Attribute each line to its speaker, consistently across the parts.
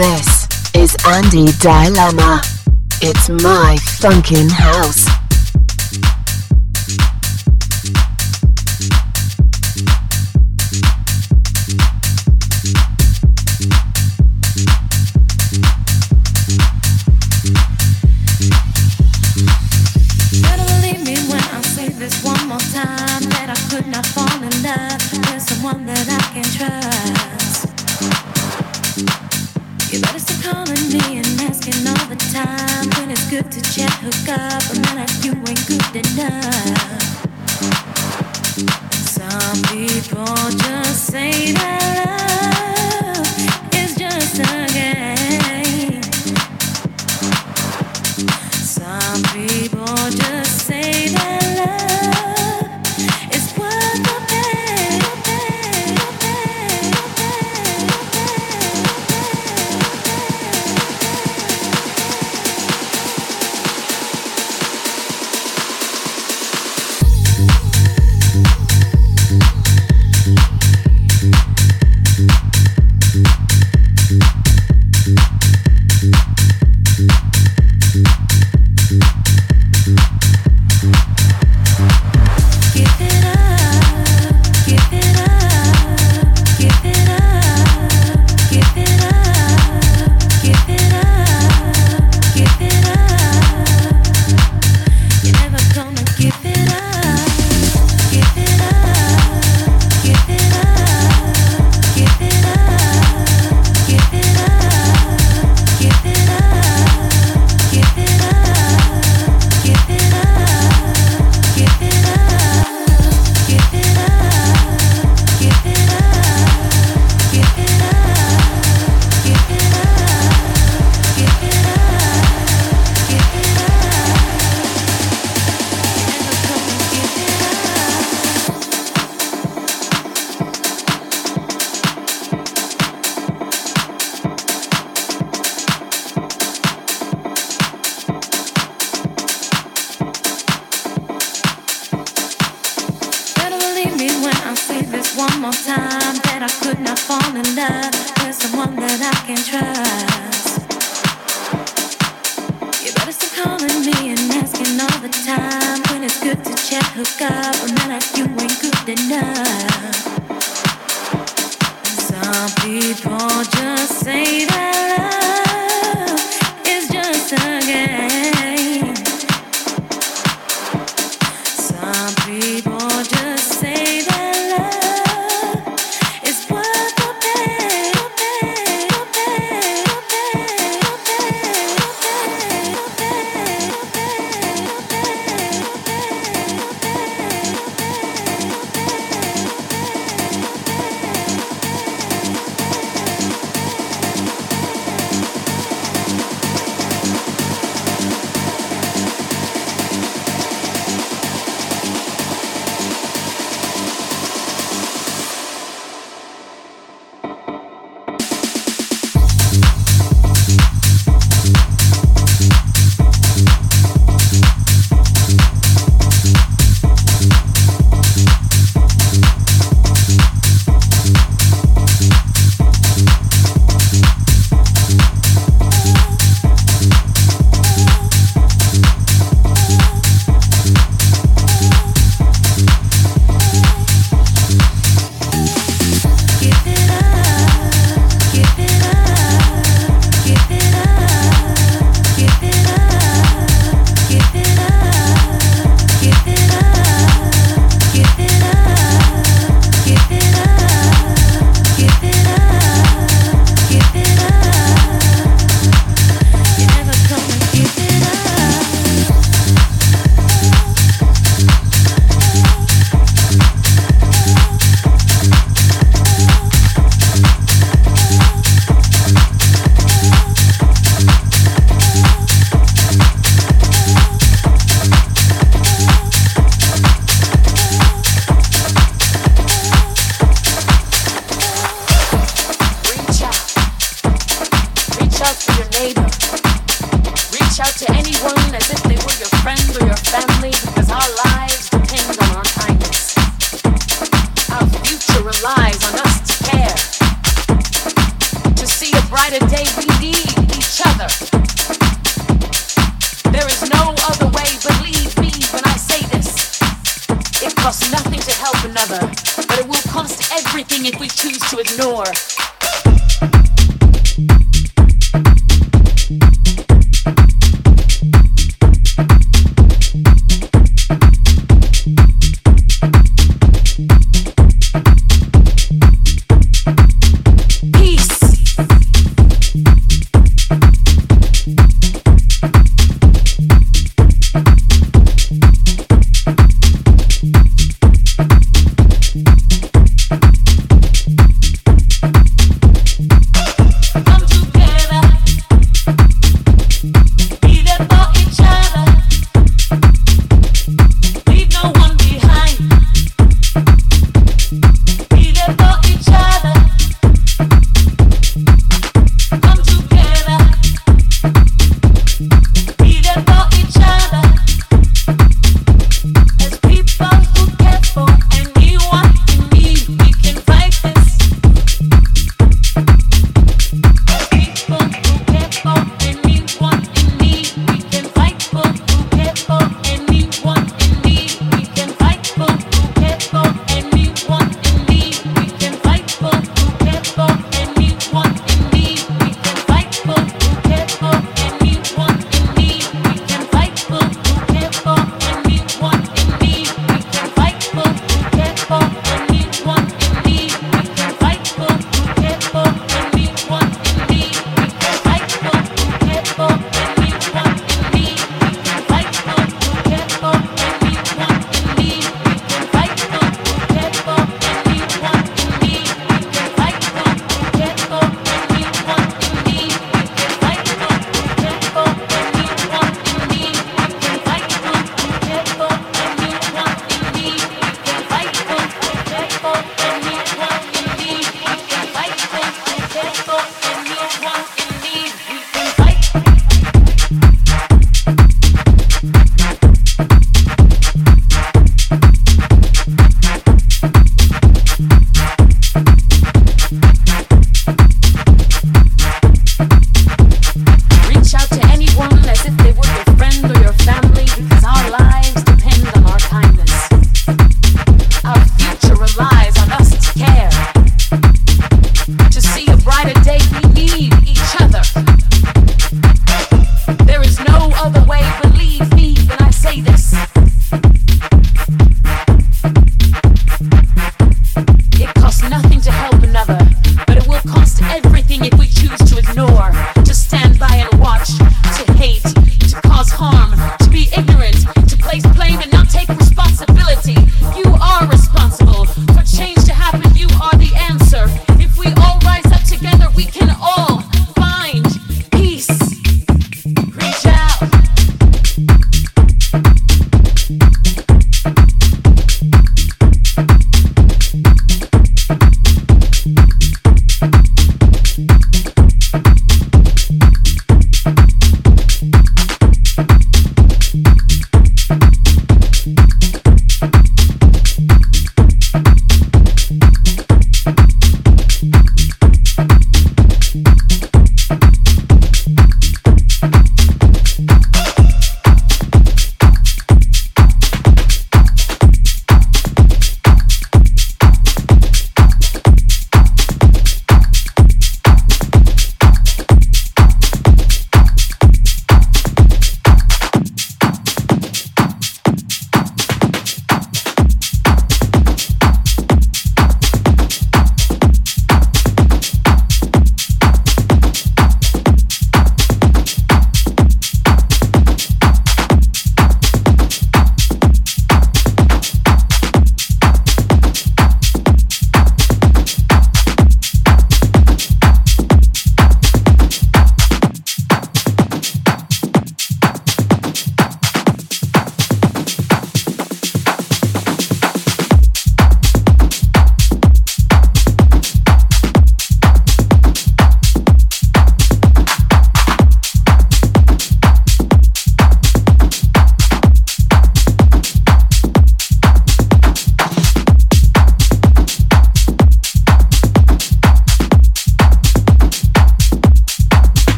Speaker 1: This is Andy Dilemma. It's my funkin' house.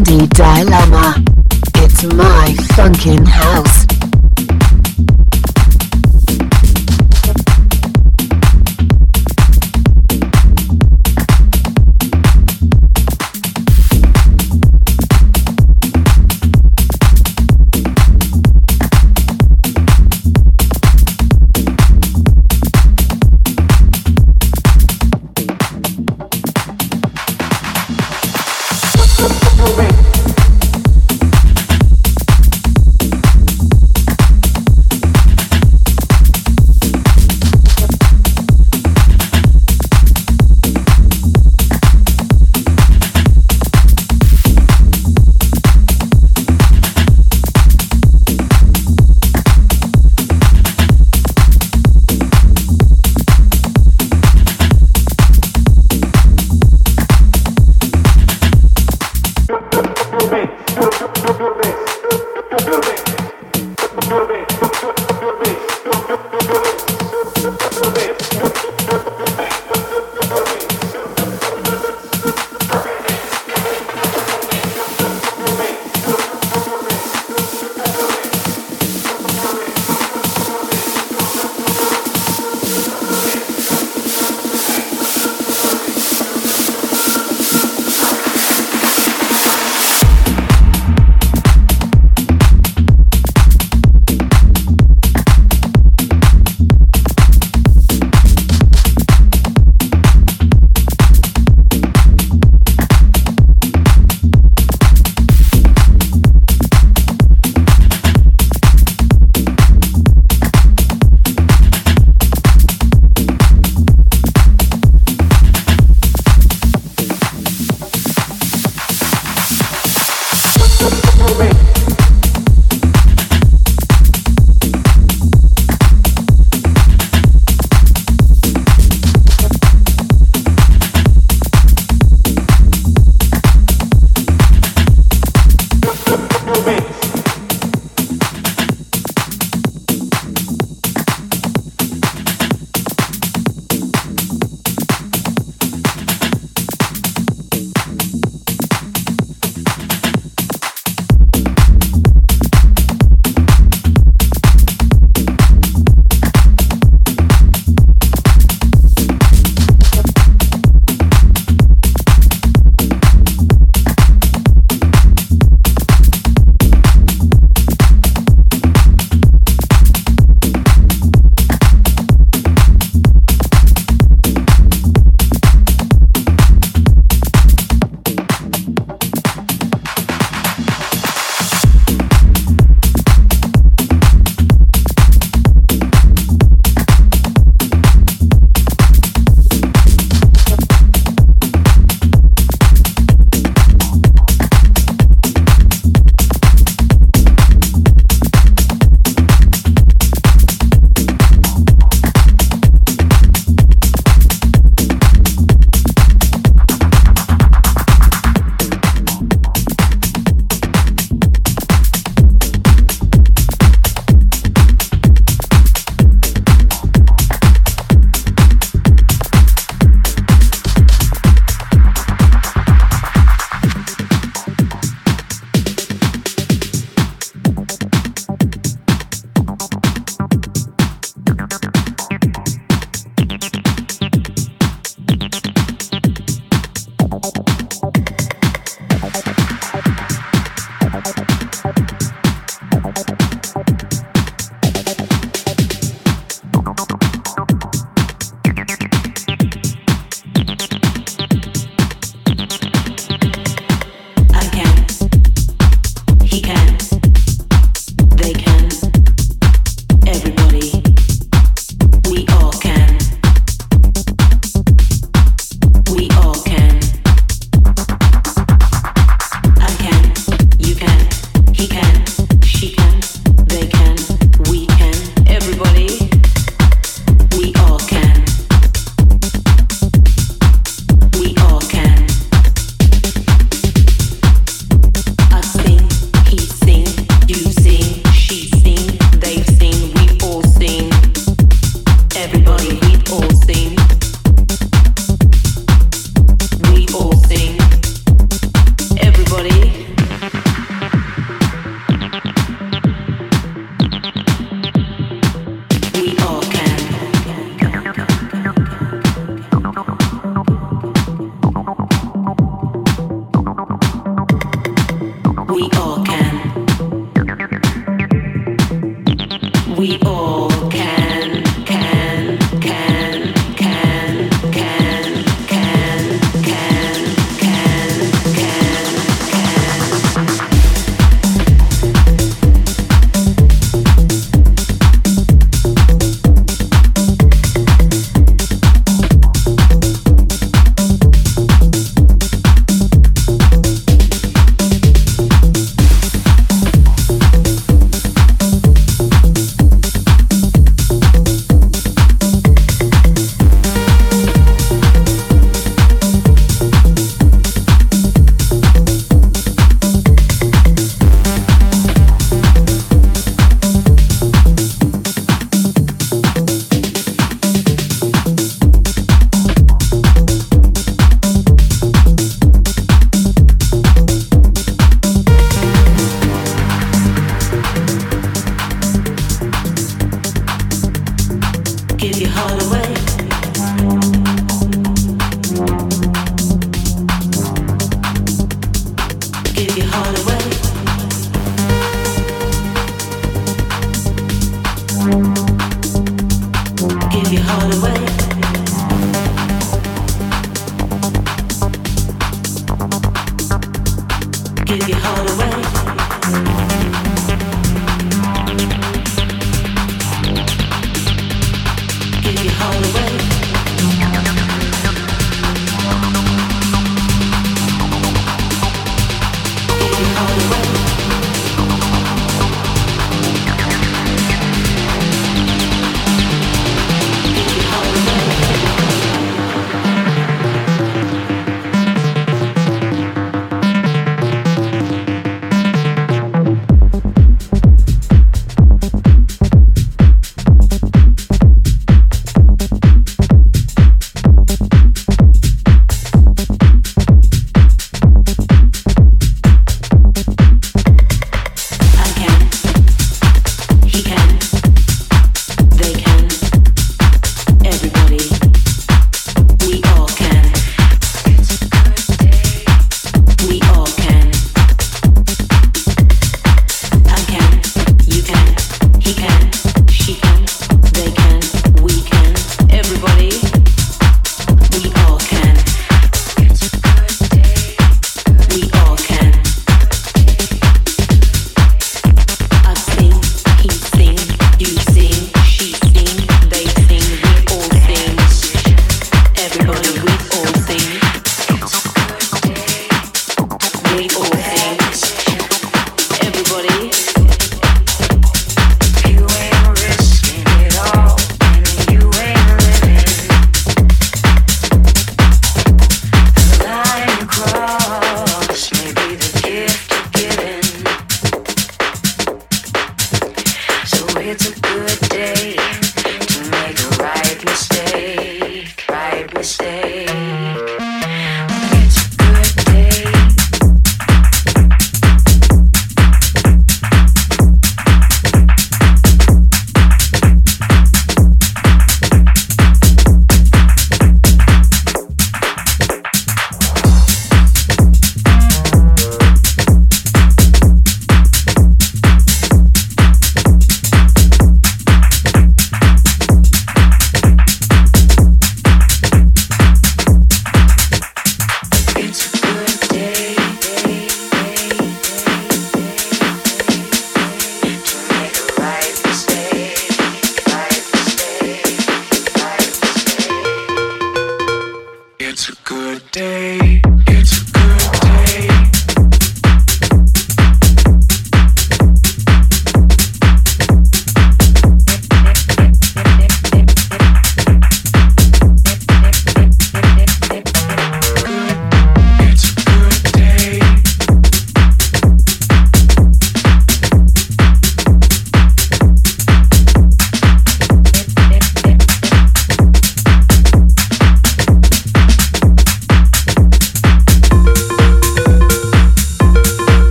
Speaker 1: Dilemma. It's my funkin' house.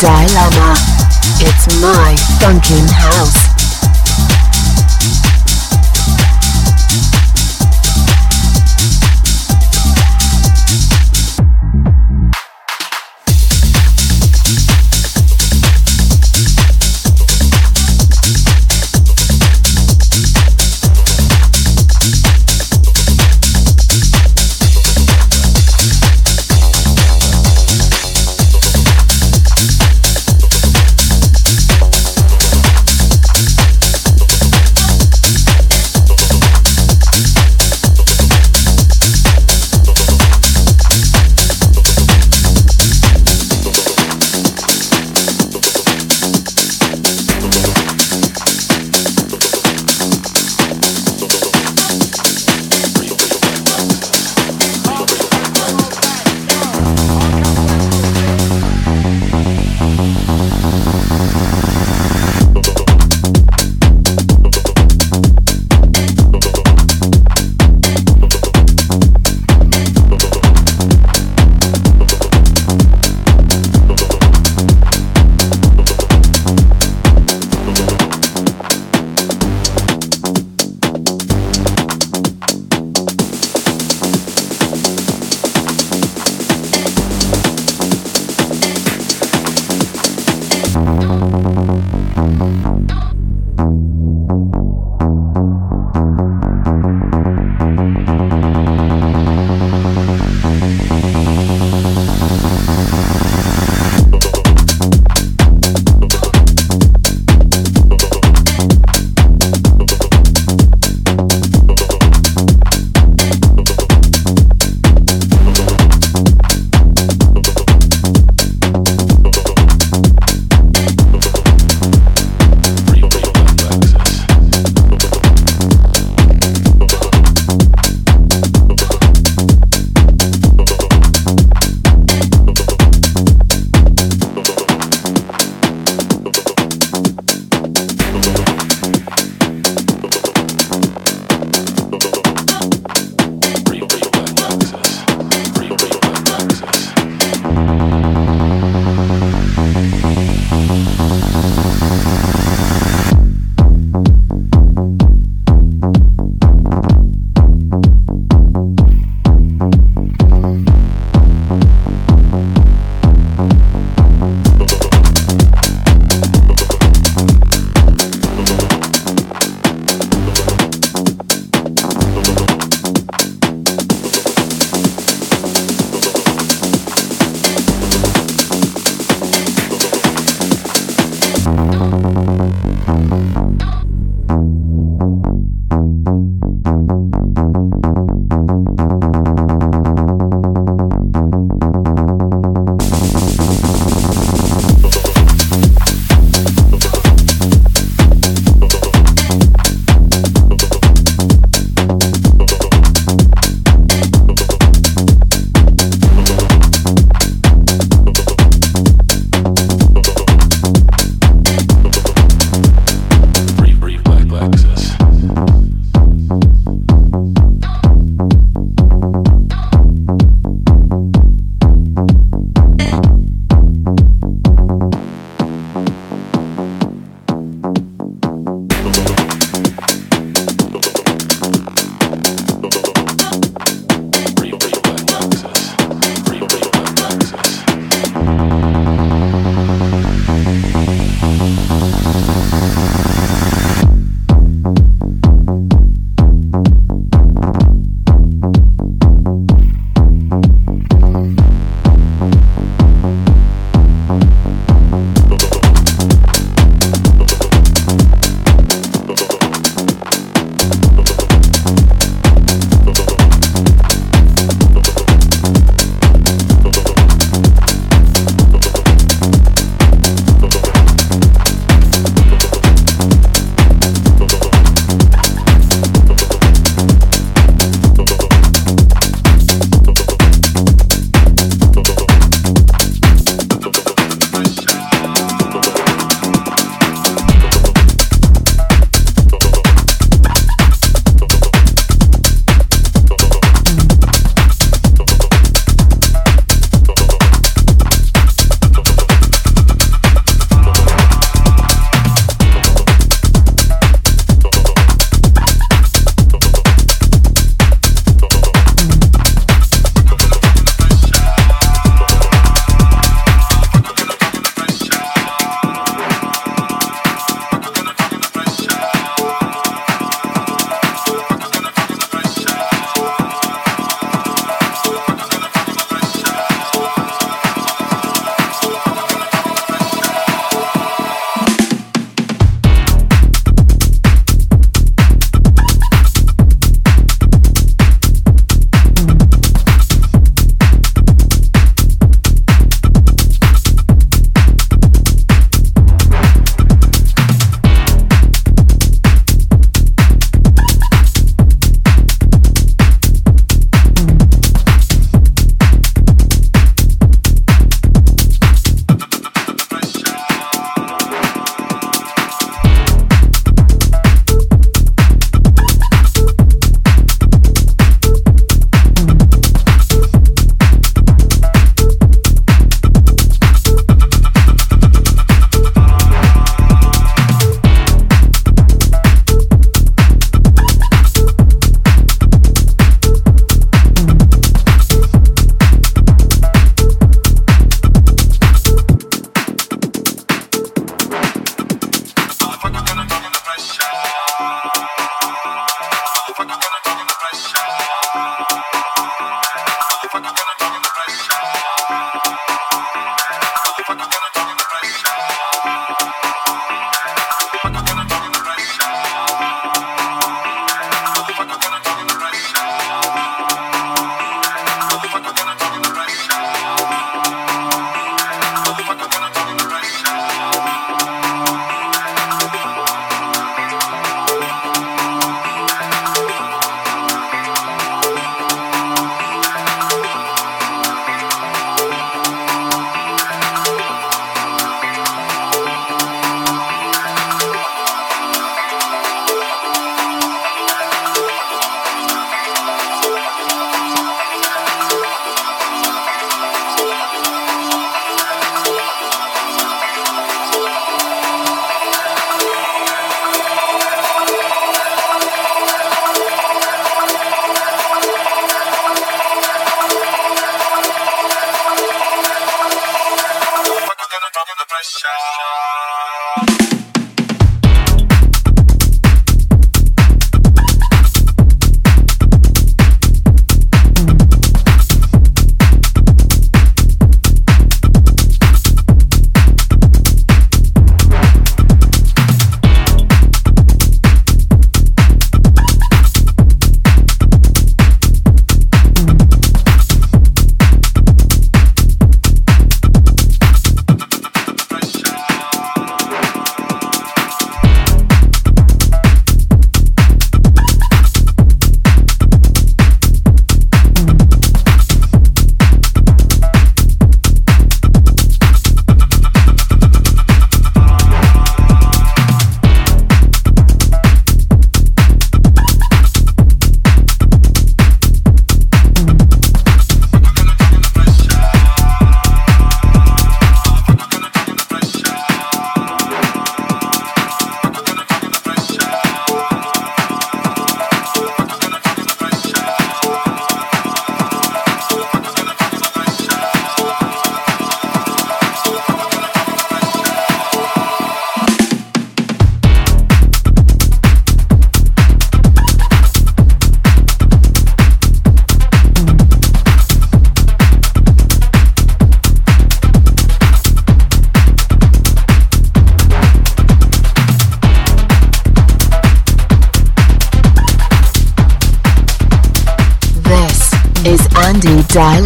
Speaker 1: Dilemma. It's my funkin' house.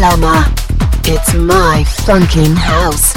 Speaker 2: Dilemma. It's my funkin' house.